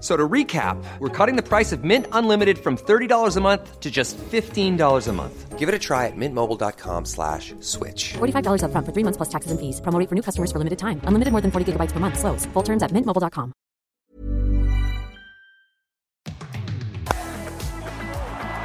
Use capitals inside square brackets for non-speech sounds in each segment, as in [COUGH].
So to recap, we're cutting the price of Mint Unlimited from $30 a month to just $15 a month. Give it a try at mintmobile.com slash switch. $45 upfront for three months plus taxes and fees. Promo for new customers for limited time. Unlimited more than 40 gigabytes per month. Slows. Full terms at mintmobile.com.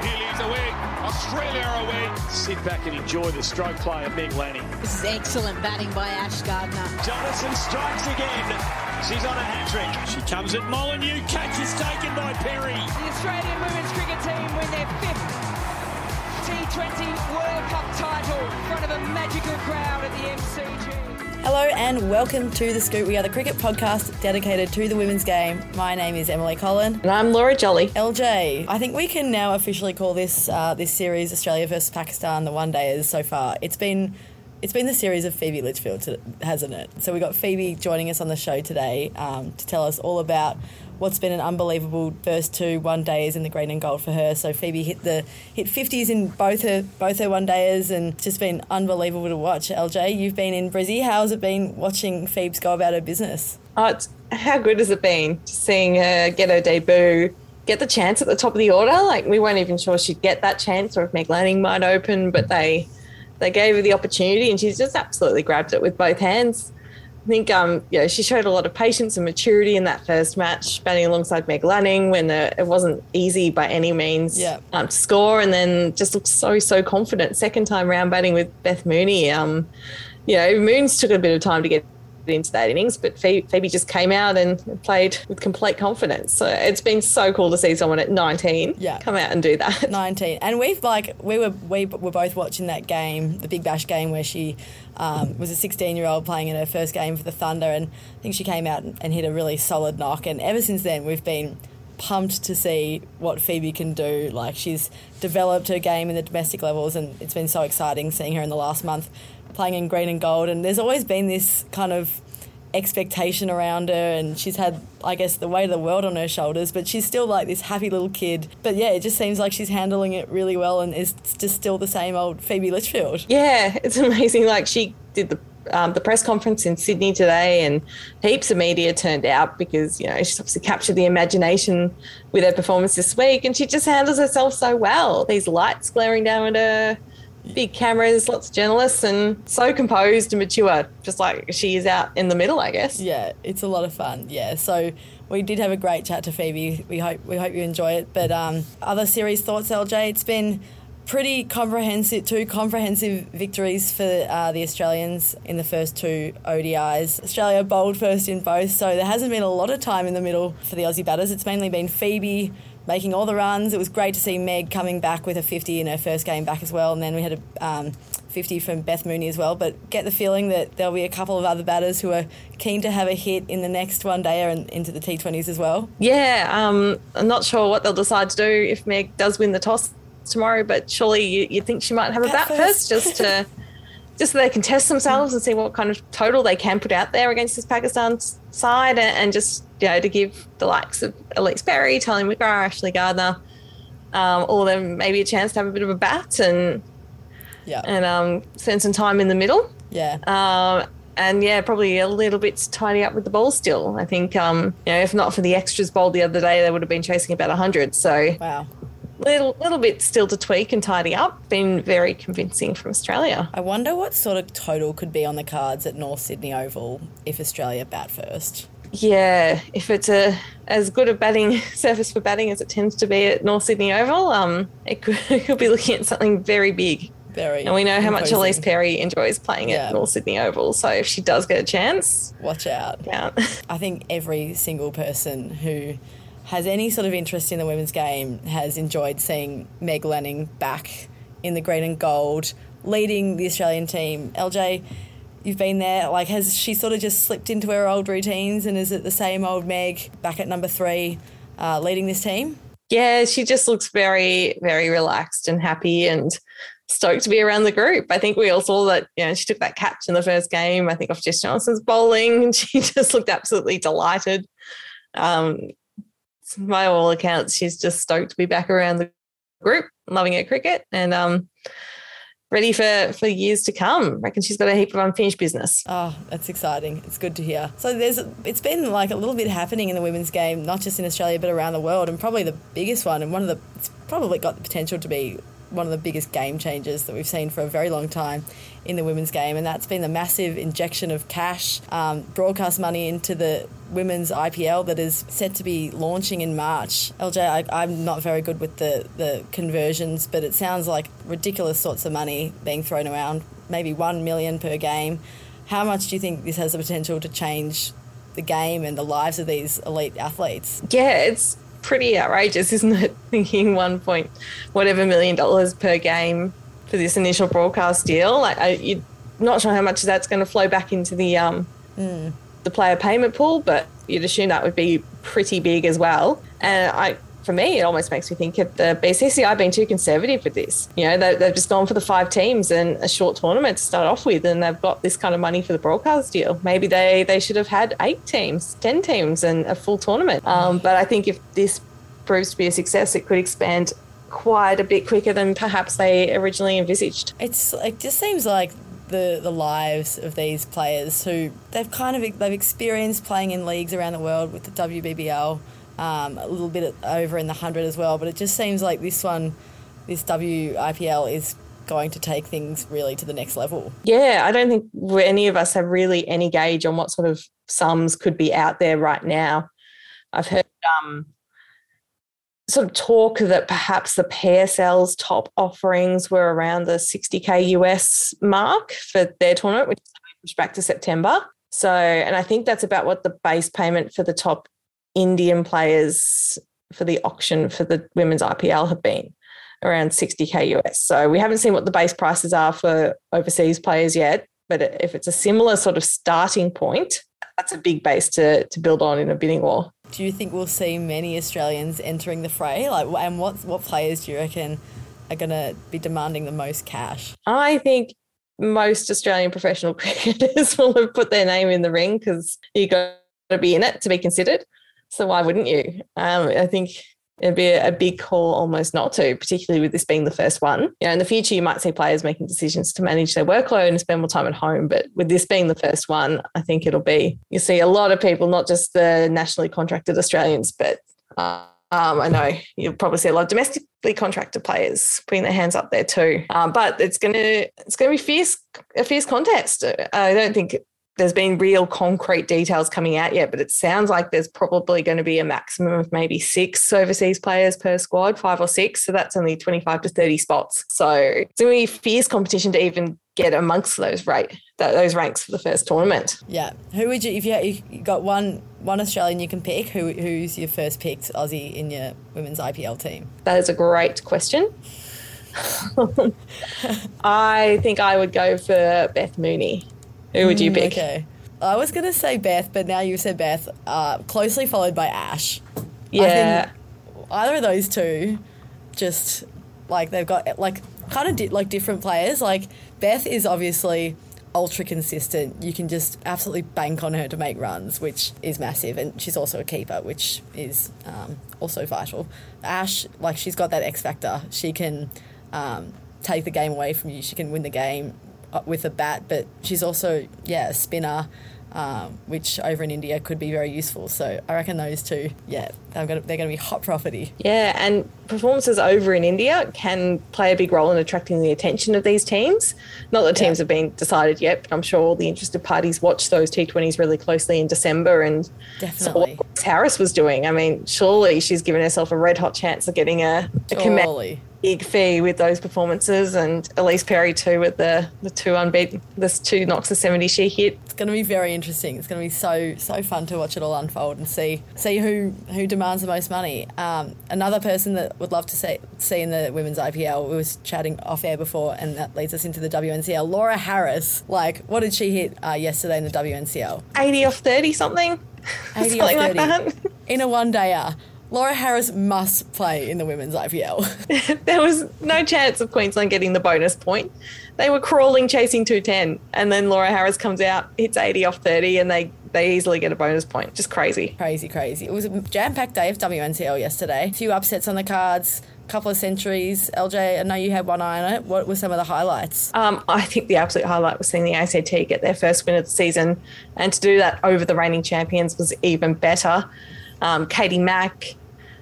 Healy's away. Australia away. Sit back and enjoy the stroke play of Meg Lanning. This is excellent batting by Ash Gardner. Jonassen strikes again. She's on a hat trick. She comes at Molyneux. Catch is taken by Perry. The Australian women's cricket team win their fifth T20 World Cup title in front of a magical crowd at the MCG. Hello and welcome to The Scoop. We are the cricket podcast dedicated to the women's game. My name is Emily Collin. And I'm Laura Jolly. LJ, I think we can now officially call this uh, this series Australia versus Pakistan the one days so far. It's been it's been the series of Phoebe Litchfield, hasn't it? So we got Phoebe joining us on the show today um, to tell us all about what's been an unbelievable first two one days in the green and gold for her. So Phoebe hit the hit fifties in both her both her one days and just been unbelievable to watch. LJ, you've been in Brizzy. How's it been watching Phoebes go about her business? Oh, how good has it been seeing her get her debut? Get the chance at the top of the order. Like we weren't even sure she'd get that chance, or if Meg Lanning might open, but they they gave her the opportunity, and she's just absolutely grabbed it with both hands. I think um, yeah, she showed a lot of patience and maturity in that first match, batting alongside Meg Lanning when uh, it wasn't easy by any means yeah. um, to score, and then just looked so so confident. Second time round batting with Beth Mooney, um, you know, Moons took a bit of time to get into that innings, but Phoebe just came out and played with complete confidence. So it's been so cool to see someone at 19 yeah. come out and do that. [LAUGHS] 19, and we've like we were we were both watching that game, the Big Bash game, where she um, was a 16 year old playing in her first game for the Thunder, and I think she came out and hit a really solid knock. And ever since then, we've been pumped to see what Phoebe can do. Like she's developed her game in the domestic levels, and it's been so exciting seeing her in the last month playing in green and gold. And there's always been this kind of expectation around her, and she's had, I guess, the weight of the world on her shoulders, but she's still like this happy little kid. But yeah, it just seems like she's handling it really well and is just still the same old Phoebe Litchfield. Yeah, [LAUGHS] it's amazing. Like she did the um, the press conference in Sydney today, and heaps of media turned out because you know she's obviously captured the imagination with her performance this week, and she just handles herself so well. These lights glaring down at her, big cameras, lots of journalists, and so composed and mature, just like she is out in the middle, I guess. Yeah, it's a lot of fun. Yeah, so we did have a great chat to Phoebe. We hope we hope you enjoy it. But um, other series thoughts, LJ? It's been pretty comprehensive, two comprehensive victories for uh, the Australians in the first two ODIs. Australia bowled first in both, so there hasn't been a lot of time in the middle for the Aussie batters. It's mainly been Phoebe making all the runs. It was great to see Meg coming back with a 50 in her first game back as well, and then we had a um, 50 from Beth Mooney as well. But get the feeling that there'll be a couple of other batters who are keen to have a hit in the next one day and into the T20s as well. Yeah, um, I'm not sure what they'll decide to do if Meg does win the toss tomorrow, but surely you, you think she might have a bat, bat first. first just to [LAUGHS] just so they can test themselves and see what kind of total they can put out there against this Pakistan side and, and just you know to give the likes of Ellyse Perry, Tahlia McGrath, Ashley Gardner, um, all of them maybe a chance to have a bit of a bat and yeah and um, spend some time in the middle. Yeah. Um, and yeah, probably a little bit tidy up with the ball still. I think, um, you know, if not for the extras bowled the other day, they would have been chasing about 100. So, wow little little bit still to tweak and tidy up. Been very convincing from Australia. I wonder what sort of total could be on the cards at North Sydney Oval if Australia bat first. Yeah, if it's a as good a batting [LAUGHS] surface for batting as it tends to be at North Sydney Oval, um, it could, [LAUGHS] it could be looking at something very big. Very. And we know how much. Ellyse Perry enjoys playing Yeah. at North Sydney Oval. So if she does get a chance, Watch out. yeah. [LAUGHS] I think every single person who has any sort of interest in the women's game has enjoyed seeing Meg Lanning back in the green and gold, leading the Australian team. LJ, you've been there. Like, has she sort of just slipped into her old routines and is it the same old Meg back at number three, uh, leading this team? yeah, she just looks very, very relaxed and happy and stoked to be around the group. I think we all saw that, you know, she took that catch in the first game, I think off Jess Jonassen's bowling, and [LAUGHS] she just looked absolutely delighted. Um, by all accounts, she's just stoked to be back around the group, loving her cricket and um, ready for, for years to come. I reckon she's got a heap of unfinished business. Oh, that's exciting. It's good to hear. So there's it's been like a little bit happening in the women's game, not just in Australia but around the world, and probably the biggest one and one of the it's probably got the potential to be one of the biggest game changers that we've seen for a very long time in the women's game, and that's been the massive injection of cash, um, broadcast money into the women's IPL that is set to be launching in March. LJ, I, I'm not very good with the, the conversions, but it sounds like ridiculous sorts of money being thrown around, maybe one million per game. How much do you think this has the potential to change the game and the lives of these elite athletes? yeah, it's pretty outrageous, isn't it? [LAUGHS] Thinking one point whatever million dollars per game for this initial broadcast deal. Like, I, you're not sure how much of that's going to flow back into the um, the player payment pool, but you'd assume that would be pretty big as well. And I, for me, it almost makes me think of the BCCI being too conservative with this. You know, they, they've just gone for the five teams and a short tournament to start off with, and they've got this kind of money for the broadcast deal. Maybe they they should have had eight teams, ten teams, and a full tournament. Um, but I think if this proves to be a success, it could expand quite a bit quicker than perhaps they originally envisaged. It's it just seems like the the lives of these players who they've kind of they've experienced playing in leagues around the world with the WBBL, um, a little bit over in the hundred as well. But it just seems like this one, this WIPL is going to take things really to the next level. Yeah, I don't think any of us have really any gauge on what sort of sums could be out there right now. I've heard um, sort of talk that perhaps the PSL's top offerings were around the 60k US mark for their tournament, which is pushed back to September. So, and I think that's about what the base payment for the top Indian players for the auction for the women's IPL have been around 60k US. So we haven't seen what the base prices are for overseas players yet, but if it's a similar sort of starting point, that's a big base to to build on in a bidding war. Do you think we'll see many Australians entering the fray? Like, and what what players do you reckon are going to be demanding the most cash? I think most Australian professional [LAUGHS] cricketers [LAUGHS] will have put their name in the ring because you got to be in it to be considered. So why wouldn't you? Um, I think it'd be a, big call almost not to, particularly with this being the first one. You know, in the future, you might see players making decisions to manage their workload and spend more time at home. But with this being the first one, I think it'll be, you see a lot of people, not just the nationally contracted Australians, but uh, um, I know you'll probably see a lot of domestically contracted players putting their hands up there too. Um, but it's gonna it's gonna be fierce a fierce contest. I don't think there's been real concrete details coming out yet, but it sounds like there's probably going to be a maximum of maybe six overseas players per squad, five or six. So that's only 25 to 30 spots. So it's going to be fierce competition to even get amongst those rate those ranks for the first tournament. Yeah, who would you if you, if you got one one Australian you can pick? Who who's your first picked Aussie in your women's IPL team? That is a great question. [LAUGHS] I think I would go for Beth Mooney. Who would you Mm, pick? Okay, I was going to say Beth, but now you've said Beth. Uh, closely followed by Ash. Yeah. Either of those two, just like they've got like kind of di- like different players. Like Beth is obviously ultra consistent. You can just absolutely bank on her to make runs, which is massive, and she's also a keeper, which is um, also vital. Ash, like she's got that X factor. She can um, take the game away from you. She can win the game with a bat, but she's also yeah a spinner. Um, which over in India could be very useful. So I reckon those two, yeah, they're going to, they're going to be hot property. Yeah, and performances over in India can play a big role in attracting the attention of these teams. Not that teams have been decided yet, but I'm sure all the interested parties watch those T20s really closely in December and saw Definitely. what Harris was doing. I mean, surely she's given herself a red hot chance of getting a, a command Big fee with those performances, and Ellyse Perry too with the the two unbeaten, this two knocks of seventy she hit. It's going to be very interesting. It's going to be so so fun to watch it all unfold and see see who who demands the most money. Um, another person that would love to see see in the women's IPL. We was chatting off air before, and that leads us into the WNCL. Laura Harris, like what did she hit uh, yesterday in the WNCL? Eighty off thirty something. 80 something off like 30 that. in a one dayer. Laura Harris must play in the women's IPL. [LAUGHS] [LAUGHS] there was no chance of Queensland getting the bonus point. They were crawling, chasing 210, and then Laura Harris comes out, hits 80 off 30, and they, they easily get a bonus point. Just crazy. crazy, crazy. It was a jam packed day of WNCL yesterday. A few upsets on the cards, a couple of centuries. LJ, I know you had one eye on it. What were some of the highlights? Um, I think the absolute highlight was seeing the ACT get their first win of the season, and to do that over the reigning champions was even better. Um, Katie Mack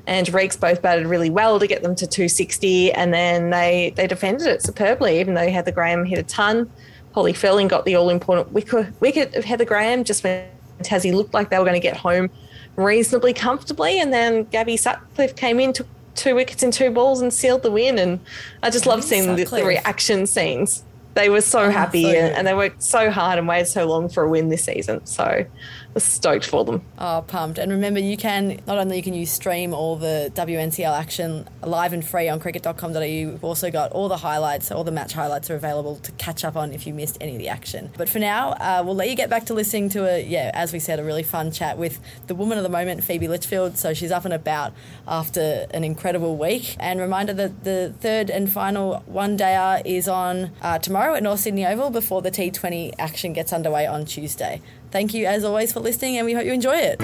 and Reeks both batted really well to get them to 260, and then they they defended it superbly, even though Heather Graham hit a ton. Holly Ferling got the all important wicket, wicket of Heather Graham just when Tassie looked like they were going to get home reasonably comfortably, and then Gabby Sutcliffe came in, took two wickets and two balls, and sealed the win. And I just love seeing the, the reaction scenes. They were so happy, so and, and they worked so hard and waited so long for a win this season. So I was stoked for them. Oh, pumped. And remember, you can not only can you stream all the WNCL action live and free on cricket.com.au, you've also got all the highlights, all the match highlights are available to catch up on if you missed any of the action. But for now, uh, we'll let you get back to listening to a, yeah, as we said, a really fun chat with the woman of the moment, Phoebe Litchfield. So she's up and about after an incredible week. And reminder that the third and final one dayer is on uh, tomorrow at North Sydney Oval before the T20 action gets underway on Tuesday. Thank you as always for listening, and we hope you enjoy it.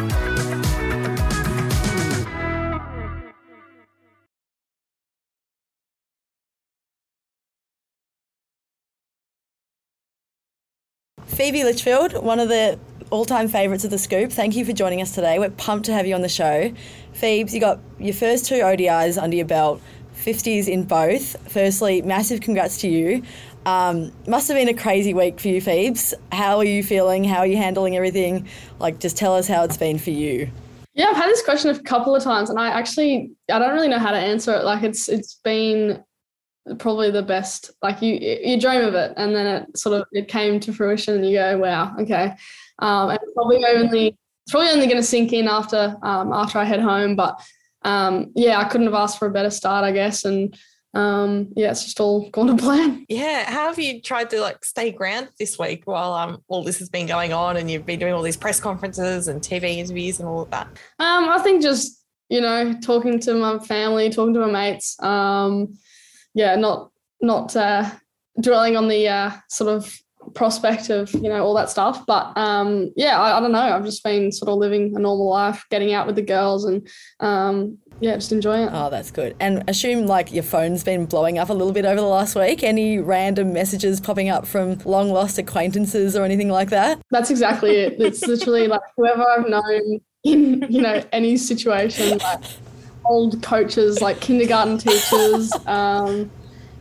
Phoebe Litchfield, one of the all-time favourites of the Scoop. Thank you for joining us today. We're pumped to have you on the show. Phoebes, you got your first two ODIs under your belt, 50s in both. Firstly, massive congrats to you. Um, must have been a crazy week for you, Phoebes. How are you feeling? How are you handling everything? Like, just tell us how it's been for you. Yeah, I've had this question a couple of times, and I actually I don't really know how to answer it. Like it's it's been probably the best. Like you you dream of it, and then it sort of it came to fruition, and you go, wow, okay. Um, and probably only it's probably only going to sink in after um, after I head home. But um, yeah, I couldn't have asked for a better start, I guess, and um, yeah, it's just all gone to plan. Yeah, how have you tried to like stay grounded this week while um all this has been going on and you've been doing all these press conferences and TV interviews and all of that? Um, I think just you know talking to my family, talking to my mates. Um, yeah, not not uh, dwelling on the uh, sort of prospect of you know all that stuff. But um, yeah, I, I don't know. I've just been sort of living a normal life, getting out with the girls, and um, yeah, just enjoying it. Oh, that's good. And assume like your phone's been blowing up a little bit over the last week. Any random messages popping up from long lost acquaintances or anything like that? That's exactly it. It's [LAUGHS] literally like whoever I've known in you know any situation, like old coaches, like kindergarten teachers. Um,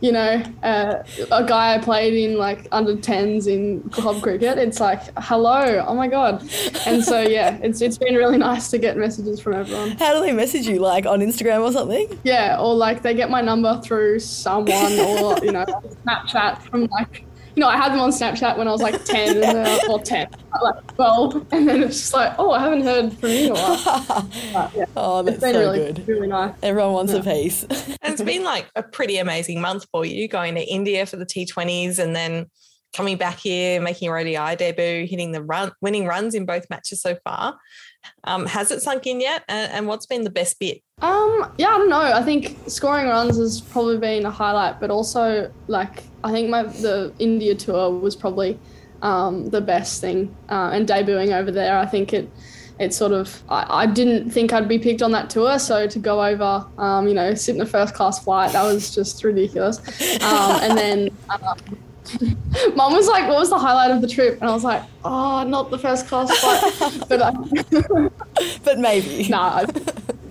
you know, uh, a guy I played in like under tens in club cricket. It's like, hello, oh my god, and so [LAUGHS] yeah, it's it's been really nice to get messages from everyone. How do they message you? Like on Instagram or something? Yeah, or like they get my number through someone, or you know, Snapchat from like. You know, I had them on Snapchat when I was like 10 and or 10, like 12. And then it's just like, oh, I haven't heard from you in a while. [LAUGHS] But, yeah, Oh, that's it's been so really, good. really nice. Everyone wants a piece. [LAUGHS] And it's been like a pretty amazing month for you going to India for the T20s and then coming back here, making your ODI debut, hitting the run, winning runs in both matches so far. Um, has it sunk in yet? And, and what's been the best bit? Um, yeah, I don't know. I think scoring runs has probably been a highlight, but also like I think my the India tour was probably um, the best thing. Uh, and debuting over there, I think it it sort of I, I didn't think I'd be picked on that tour, so to go over, um, you know, sit in a first class flight, that was just ridiculous. [LAUGHS] Um, and then. Um, [LAUGHS] Mum was like, "What was the highlight of the trip?" And I was like, "Oh, not the first class flight, [LAUGHS] but I, [LAUGHS] but maybe. nah,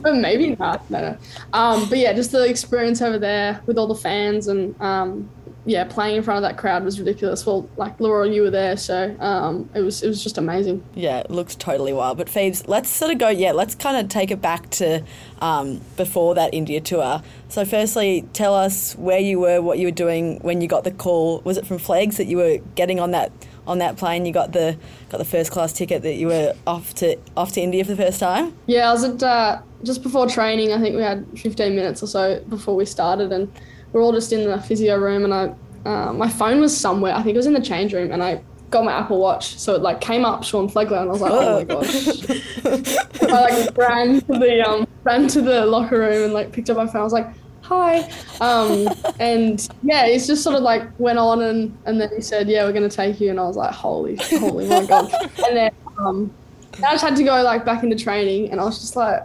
but maybe not. No, no. Um, but yeah, just the experience over there with all the fans and um, yeah, playing in front of that crowd was ridiculous. Well, like Laura, you were there, so um, it was it was just amazing. Yeah, it looks totally wild. But Phoebes, let's sort of go. Yeah, let's kind of take it back to um, before that India tour. So, firstly, tell us where you were, what you were doing when you got the call. Was it from Flags that you were getting on that on that plane? You got the got the first class ticket that you were off to off to India for the first time. Yeah, I was at uh, just before training. I think we had 15 minutes or so before we started, and we're all just in the physio room, and I uh, my phone was somewhere. I think it was in the change room, and I got my Apple Watch, so it like came up Shawn Flegler, and I was like, oh my gosh. [LAUGHS] I like ran to the um ran to the locker room and like picked up my phone. I was like, hi, um, and yeah, it's just sort of like went on, and and then he said, yeah, we're gonna take you, and I was like, holy, holy my god, and then um. I just had to go like back into training, and I was just like,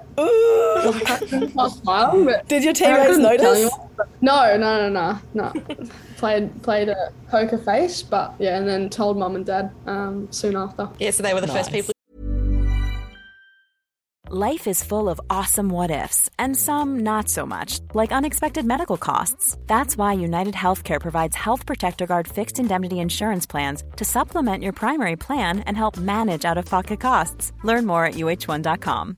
not smiling. But Did your teammates notice? No, no, no, no, no. [LAUGHS] played played a poker face, but yeah, and then told mum and dad um, soon after. Yeah, so they were the first people. Life is full of awesome what ifs, and some not so much, like unexpected medical costs. That's why United Healthcare provides Health Protector Guard fixed indemnity insurance plans to supplement your primary plan and help manage out of pocket costs. Learn more at uh1.com.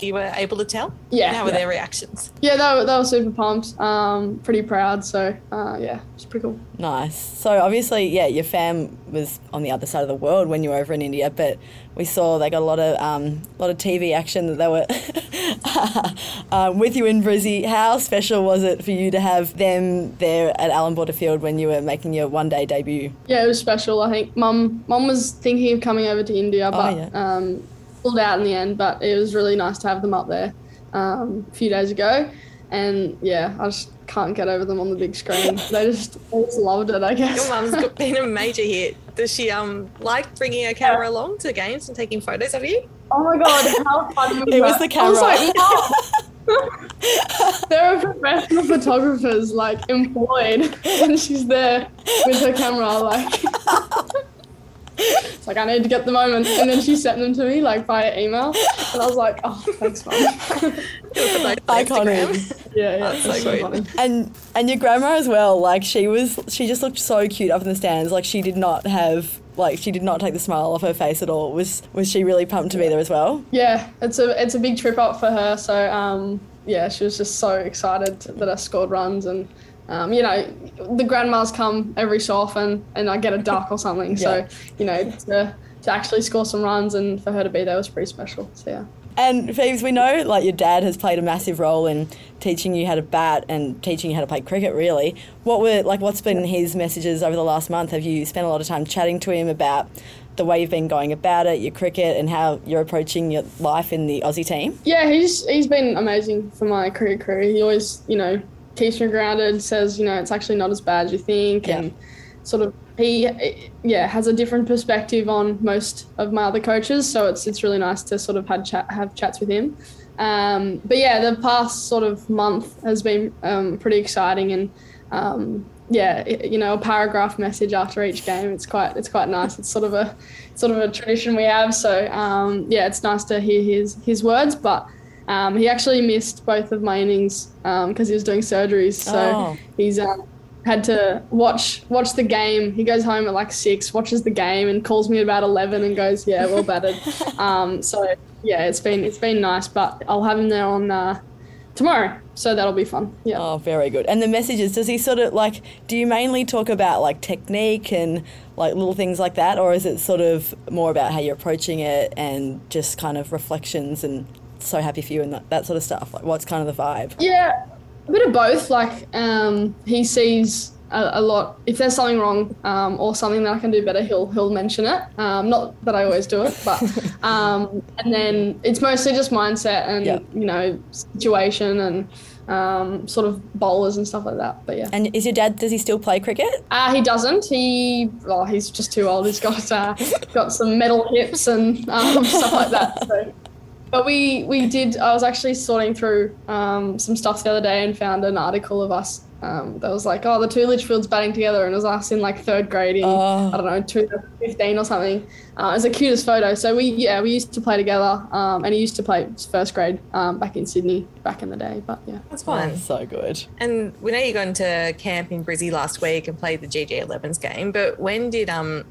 You were able to tell? Yeah, How were yeah. their reactions? Yeah, they were, they were super pumped, um, pretty proud. So uh, yeah, it's pretty cool. Nice. So obviously, yeah, your fam was on the other side of the world when you were over in India, but we saw they got a lot of um, lot of TV action that they were um, [LAUGHS] with you in Brizzy. How special was it for you to have them there at Allan Border Field when you were making your one day debut? Yeah, it was special. I think mum mum was thinking of coming over to India, but yeah. um, pulled out in the end. But it was really nice to have them up there um, a few days ago, and yeah, I just can't get over them on the big screen. [LAUGHS] they just they just loved it, I guess. Your mum's [LAUGHS] been a major hit. Does she um like bringing her camera along to games and taking photos of you? Oh my god, how funny was [LAUGHS] It was that? the camera. like, there are professional photographers like employed, and she's there with her camera, like. It's [LAUGHS] like I need to get the moment, and then she sent them to me like via email, and I was like, "Oh, thanks, mum." [LAUGHS] Iconic. [LAUGHS] yeah, yeah, That's so it's funny. And and your grandma as well. Like she was, she just looked so cute up in the stands. Like she did not have, like she did not take the smile off her face at all. Was was she really pumped to be there as well? Yeah, it's a it's a big trip up for her. So um, yeah, she was just so excited that I scored runs, and um, you know, the grandmas come every so often, and I get a duck or something. So you know, to, to actually score some runs and for her to be there was pretty special. So yeah. And Phoebes, we know like your dad has played a massive role in teaching you how to bat and teaching you how to play cricket. Really, what were like what's been his messages over the last month? Have you spent a lot of time chatting to him about the way you've been going about it, your cricket, and how you're approaching your life in the Aussie team? Yeah, he's he's been amazing for my cricket career. He always, you know, keeps me grounded. Says, you know, it's actually not as bad as you think, Yeah. and sort of he, yeah, has a different perspective on most of my other coaches. So it's it's really nice to sort of had chat have chats with him. Um, but yeah, the past sort of month has been um, pretty exciting, and um, yeah, you know, a paragraph message after each game. It's quite it's quite nice. It's sort of a sort of a tradition we have. So um, yeah, it's nice to hear his his words, but. Um, he actually missed both of my innings because he was doing surgeries. So Oh. he's um, had to watch watch the game. He goes home at like six, watches the game, and calls me about eleven and goes, "Yeah, well batted." [LAUGHS] um, so yeah, it's been it's been nice, but I'll have him there on uh, tomorrow. So that'll be fun. Yeah. Oh, very good. And the messages, does he sort of like, do you mainly talk about like technique and like little things like that? Or is it sort of more about how you're approaching it and just kind of reflections and so happy for you and that, that sort of stuff? Like, what's kind of the vibe? Yeah, a bit of both. Like, um, he sees a, a, lot. If there's something wrong um, or something that I can do better, he'll he'll mention it. Um, not that I always do it, but [LAUGHS] um, and then it's mostly just mindset and yep. you know situation and um, sort of bowlers and stuff like that. But yeah. And is your dad? Does he still play cricket? Uh, he doesn't. He well, he's just too old. He's got uh, got some metal hips and um, stuff like that. So. But we we did. I was actually sorting through um, some stuff the other day and found an article of us um, that was like, oh, the two Litchfields batting together, and it was us in like third grade in oh. I don't know 2015 or something. Uh, it was the cutest photo. So we yeah we used to play together, um, and he used to play first grade um, back in Sydney back in the day. But yeah, that's fun. so good. And we know you got into camp in Brizzy last week and played the GG11s game, but when did um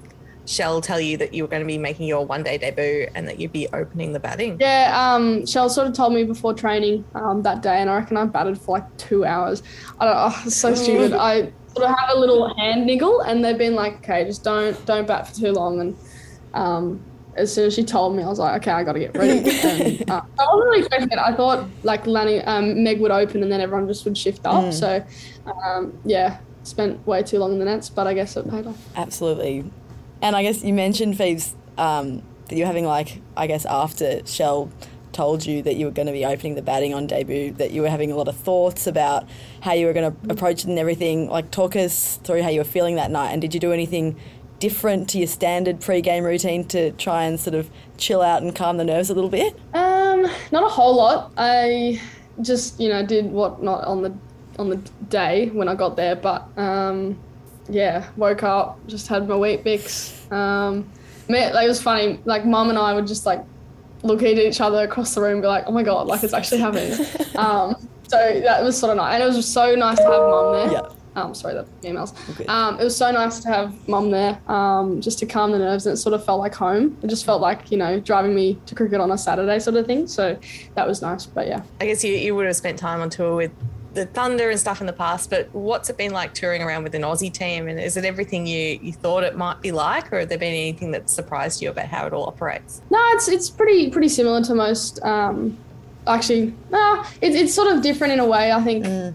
Shell tell you that you were going to be making your one day debut and that you'd be opening the batting? Yeah, um, Shell sort of told me before training um, that day, and I reckon I batted for like two hours. I don't know, oh, it's so stupid. [LAUGHS] I sort of had a little hand niggle, and they've been like, okay, just don't don't bat for too long. And um, as soon as she told me, I was like, okay, I got to get ready. [LAUGHS] and, uh, I wasn't really expecting it. I thought like Lanny, um, Meg would open, and then everyone just would shift up. Mm. So, um, yeah, spent way too long in the nets, but I guess it paid off. Absolutely. And I guess you mentioned, Phoebes, um, that you're having like, I guess after Shell told you that you were going to be opening the batting on debut, that you were having a lot of thoughts about how you were going to approach it and everything. Like, talk us through how you were feeling that night, and did you do anything different to your standard pre-game routine to try and sort of chill out and calm the nerves a little bit? Um, not a whole lot. I just, you know, did what not on the on the day when I got there, but um, yeah, woke up, just had my Weet-Bix. Um, like it was funny. Like mum and I would just like look at each other across the room, and be like, "Oh my god, like it's actually happening." [LAUGHS] um, so that was sort of nice, and it was just so nice to have mum there. Yeah. Um, sorry, the emails. Okay. Um, it was so nice to have mum there, um, just to calm the nerves, and it sort of felt like home. It just felt like you know driving me to cricket on a Saturday sort of thing. So that was nice. But yeah, I guess you you would have spent time on tour with the Thunder and stuff in the past, but what's it been like touring around with an Aussie team? And is it everything you, you thought it might be like, or have there been anything that surprised you about how it all operates? No, it's it's pretty pretty similar to most. Um, actually, no, it, it's sort of different in a way. I think mm.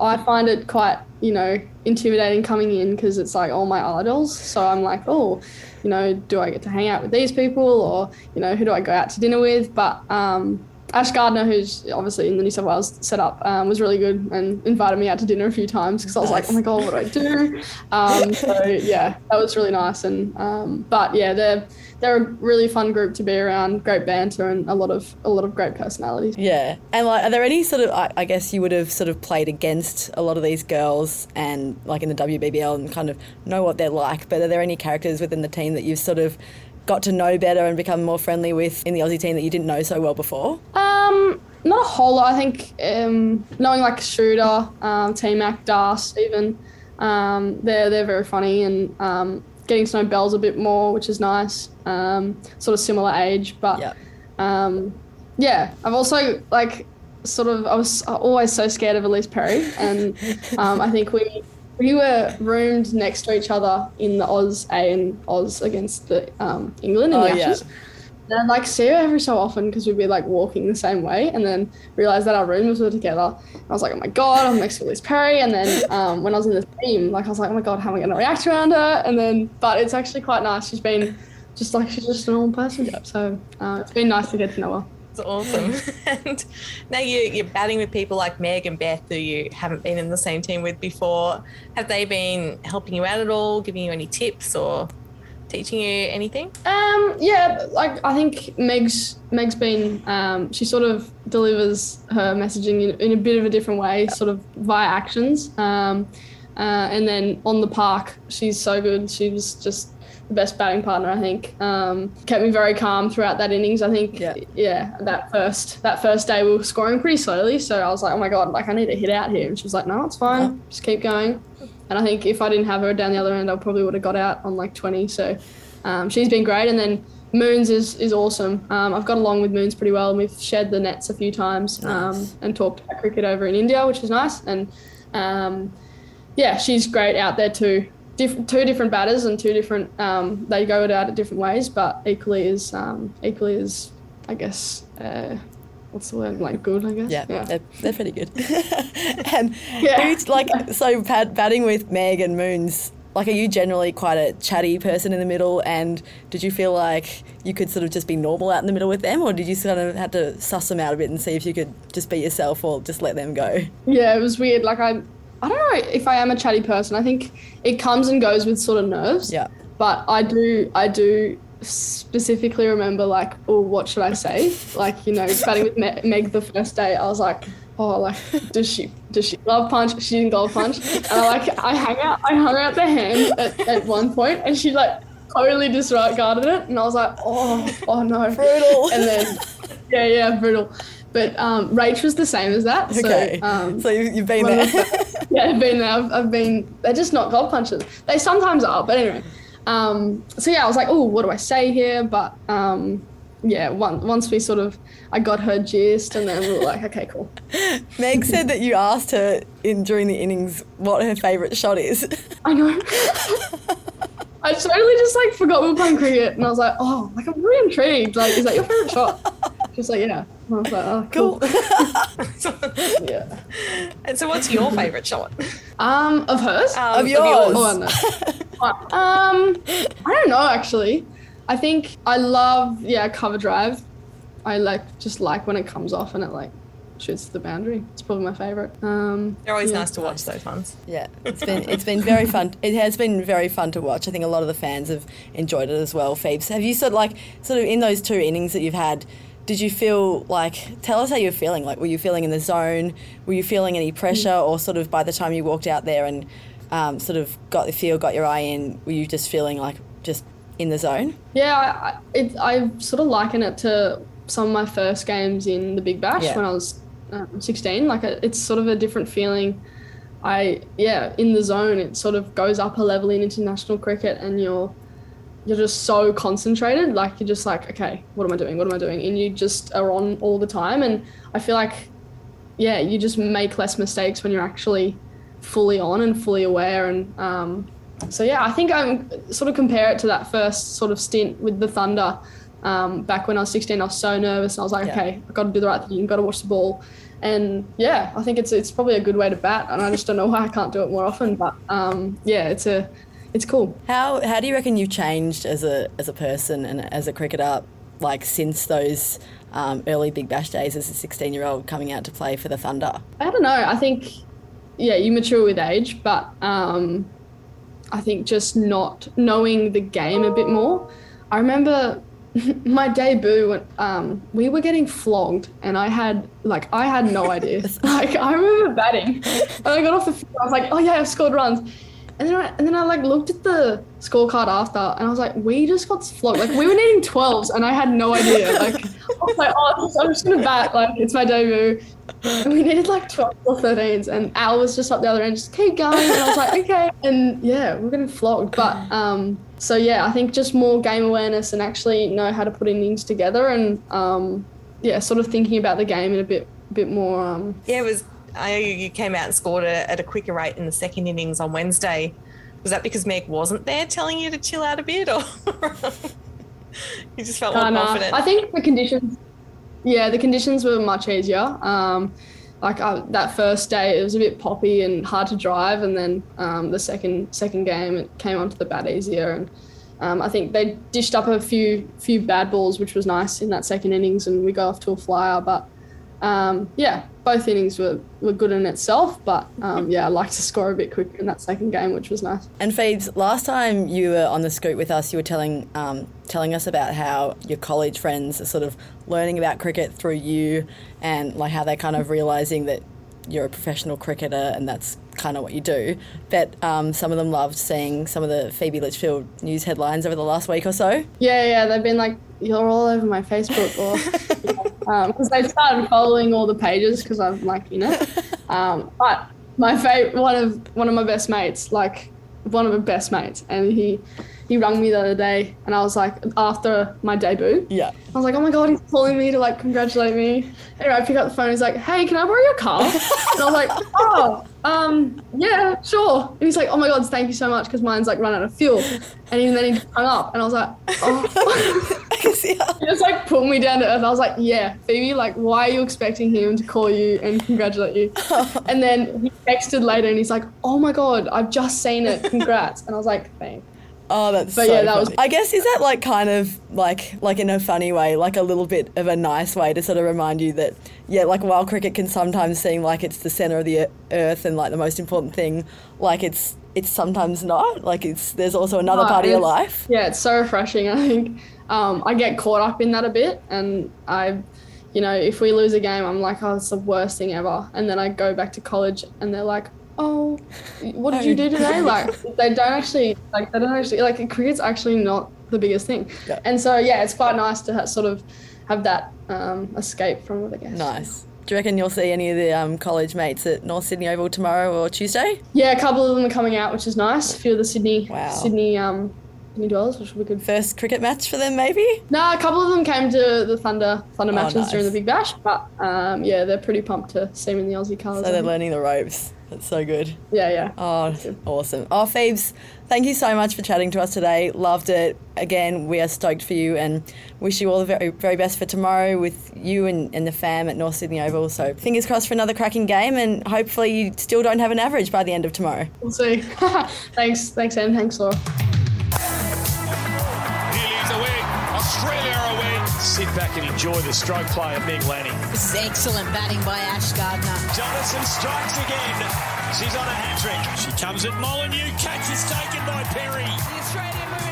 I find it quite you know intimidating coming in because it's like all my idols. So I'm like, oh, you know, do I get to hang out with these people, or you know, who do I go out to dinner with? But um, Ash Gardner, who's obviously in the New South Wales setup, um, was really good and invited me out to dinner a few times because I was like, oh my god, what do I do? Um, so yeah, that was really nice. And um, but yeah, they're they're a really fun group to be around. Great banter and a lot of a lot of great personalities. Yeah, and like, are there any sort of? I, I guess you would have sort of played against a lot of these girls and like in the WBBL and kind of know what they're like. But are there any characters within the team that you've sort of got to know better and become more friendly with in the Aussie team that you didn't know so well before? Um, not a whole lot. I think um, knowing like Shooter, um, T Mac, even um, they're they're very funny and um, getting to know Bells a bit more, which is nice. Um, sort of similar age, but yep. um, yeah, I've also like sort of I was always so scared of Ellyse Perry, and um, I think we we were roomed next to each other in the Oz A and Oz against the um, England in oh, the Ashes. Yeah. And I'd like see her every so often because we'd be like walking the same way, and then realize that our rooms were together. And I was like, oh my god, I'm next to Liz Perry. And then um, when I was in the team, like I was like, oh my god, how am I going to react around her? And then, but it's actually quite nice. She's been just like she's just a normal person. So uh, it's been nice to get to know her. It's awesome. [LAUGHS] and now you, you're batting with people like Meg and Beth, who you haven't been in the same team with before. Have they been helping you out at all, giving you any tips or teaching you anything? Um, yeah, like I think Meg's Meg's been um, she sort of delivers her messaging in, in, a bit of a different way, sort of via actions. Um, uh, and then on the park, she's so good. She was just the best batting partner, I think. Um, kept me very calm throughout that innings. I think, yeah. yeah, that first that first day we were scoring pretty slowly, so I was like, oh my god, like I need to hit out here. And she was like, no, it's fine, yeah. just keep going. And I think if I didn't have her down the other end, I probably would have got out on like 20. So um, she's been great. And then Moons is is awesome. Um, I've got along with Moons pretty well, and we've shared the nets a few times um, Nice. and talked about cricket over in India, which is nice. And um, yeah, she's great out there too. Diff- two different batters and two different. Um, they go it out at different ways, but equally is um, equally is, I guess. Uh, what's the word? Like good, I guess. Yeah, They're, they're pretty good. and [LAUGHS] [LAUGHS] Yeah. who's like so bat- batting with Meg and Moons. Like, are you generally quite a chatty person in the middle? And did you feel like you could sort of just be normal out in the middle with them, or did you sort of have to suss them out a bit and see if you could just be yourself or just let them go? Yeah, it was weird. Like I, I don't know if I am a chatty person. I think it comes and goes with sort of nerves. Yeah. But I do, I do specifically remember like, oh, what should I say? Like you know, batting with Me- Meg the first day, I was like, oh, like does she does she glove punch? She didn't glove punch, and I like I hang out, I hung out the hand at, at one point, and she like totally disregarded it, and I was like, oh, oh no, Brutal. And then yeah, yeah, brutal. But um, Rach was the same as that. Okay. So, um, So you- you've been there. [LAUGHS] yeah, I've been there. I've, I've been. They're just not golf punches. They sometimes are, but anyway. Um, so yeah, I was like, oh, what do I say here? But um, yeah, once once we sort of, I got her gist, and then we were like, okay, cool. [LAUGHS] Meg said that you asked her in during the innings what her favourite shot is. I know. [LAUGHS] I totally just like forgot we were playing cricket, and I was like, oh, like I'm really intrigued. Like, is that your favorite shot? She's like, yeah. And I was like, oh, cool. [LAUGHS] yeah. And so, what's your favourite shot? Um, of hers? Um, Of yours. Oh, no. um, I don't know actually. I think I love yeah cover drive. I like just like when it comes off and it like shoots the boundary. It's probably my favorite. Um, They're always yeah. nice to watch those ones. Yeah, it's been it's been very fun. It has been very fun to watch. I think a lot of the fans have enjoyed it as well. Phoebes, have you sort of like sort of in those two innings that you've had? Did you feel like? Tell us how you're feeling. Like, were you feeling in the zone? Were you feeling any pressure, or sort of by the time you walked out there and um, sort of got the feel, got your eye in, were you just feeling like just in the zone? Yeah, I, I, it, I sort of liken it to some of my first games in the Big Bash Yeah. when I was um, 16. Like a, it's sort of a different feeling. I yeah, in the zone, it sort of goes up a level in international cricket, and you're you're just so concentrated. Like you're just like, okay, what am I doing? What am I doing? And you just are on all the time. And I feel like, yeah, you just make less mistakes when you're actually fully on and fully aware. And um, so yeah, I think I'm sort of compare it to that first sort of stint with the Thunder. Um, back when I was 16, I was so nervous. And I was like, Yeah. okay, I've got to do the right thing. Got to watch the ball. And yeah, I think it's it's probably a good way to bat. And I just don't know why I can't do it more often. But um, yeah, it's a it's cool. How how do you reckon you've changed as a as a person and as a cricketer, like since those um, early Big Bash days as a 16 year old coming out to play for the Thunder? I don't know. I think, yeah, you mature with age, but um, I think just not knowing the game a bit more. I remember [LAUGHS] my debut when um, we were getting flogged, and I had like I had no idea. [LAUGHS] like I remember batting, and I got off the field. I was like, oh yeah, I've scored runs. And then, I, and then I like looked at the scorecard after, and I was like, "We just got flogged. Like we were needing 12s, and I had no idea. Like I was like, "Oh, I'm just gonna bat. Like it's my debut." And we needed like 12 or 13s, and Al was just up the other end, just keep going. And I was like, "Okay." And yeah, we're getting flogged, but um, so yeah, I think just more game awareness and actually know how to put innings together, and um, yeah, sort of thinking about the game in a bit, bit more. Um, Yeah, it was. I know you came out and scored a, at a quicker rate in the second innings on Wednesday. Was that because Meg wasn't there telling you to chill out a bit, or [LAUGHS] you just felt more Uh, no, confident? I think the conditions, yeah, the conditions were much easier. Um, like uh, that first day, it was a bit poppy and hard to drive, and then um, the second second game, it came onto the bat easier, and um, I think they dished up a few few bad balls, which was nice in that second innings, and we got off to a flyer. But um, yeah, both innings were, were good in itself, but um, yeah, I like to score a bit quicker in that second game, which was nice. And Phoebes, last time you were on the scoop with us, you were telling um, telling us about how your college friends are sort of learning about cricket through you, and like how they're kind of realizing that you're a professional cricketer and that's kind of what you do. But um, some of them loved seeing some of the Phoebe Litchfield news headlines over the last week or so. Yeah, yeah, they've been like, you're all over my Facebook, or [LAUGHS] because they've started following all the pages because I'm like you know. Um, but my favorite, one of one of my best mates, like one of my best mates, and he he rang me the other day, and I was like, after my debut, Yeah. I was like, oh my god, he's calling me to like congratulate me. Anyway, I pick up the phone. He's like, hey, can I borrow your car? [LAUGHS] and I was like, oh, um, yeah, sure. And he's like, oh my god, thank you so much because mine's like run out of fuel. And even then he hung up, and I was like, oh. [LAUGHS] he just like pulled me down to earth. I was like, yeah, Phoebe, like, why are you expecting him to call you and congratulate you? [LAUGHS] and then he texted later, and he's like, oh my god, I've just seen it. Congrats. And I was like, thanks. Oh, that's But so yeah, that was- I guess is that like kind of like like in a funny way, like a little bit of a nice way to sort of remind you that yeah, like while cricket can sometimes seem like it's the center of the earth and like the most important thing, like it's it's sometimes not. Like it's there's also another Oh, part of your life. Yeah, it's so refreshing. [LAUGHS] I think um, I get caught up in that a bit, and I, you know, if we lose a game, I'm like, oh, it's the worst thing ever. And then I go back to college, and they're like, oh, what did you do today? [LAUGHS] Like they don't actually like they don't actually like cricket's actually not the biggest thing. Yeah. And so yeah, it's quite nice to ha- sort of have that um, escape from it, I guess. Nice. Do you reckon you'll see any of the um, college mates at North Sydney Oval tomorrow or Tuesday? Yeah, a couple of them are coming out, which is nice. A few of the Sydney Wow. Sydney um, Sydney dwellers, which will be good. First cricket match for them, maybe? No, a couple of them came to the Thunder Thunder Oh, matches during the. Big Bash, but um, yeah, they're pretty pumped to see me in the Aussie colours. So they're learning the ropes. That's so good. Yeah, yeah. Oh, awesome. Oh, Phoebes, thank you so much for chatting to us today. Loved it. Again, we are stoked for you and wish you all the very, very best for tomorrow with you and, and the fam at North Sydney Oval. So fingers crossed for another cracking game and hopefully you still don't have an average by the end of tomorrow. We'll see. [LAUGHS] thanks, thanks, Em. Thanks, Laura. Back and enjoy the stroke play of Meg Lanning. This is excellent batting by Ash Gardner. Jonassen strikes again. She's on a hat trick. She comes at Molineux. Catch is taken by Perry. The Australian women's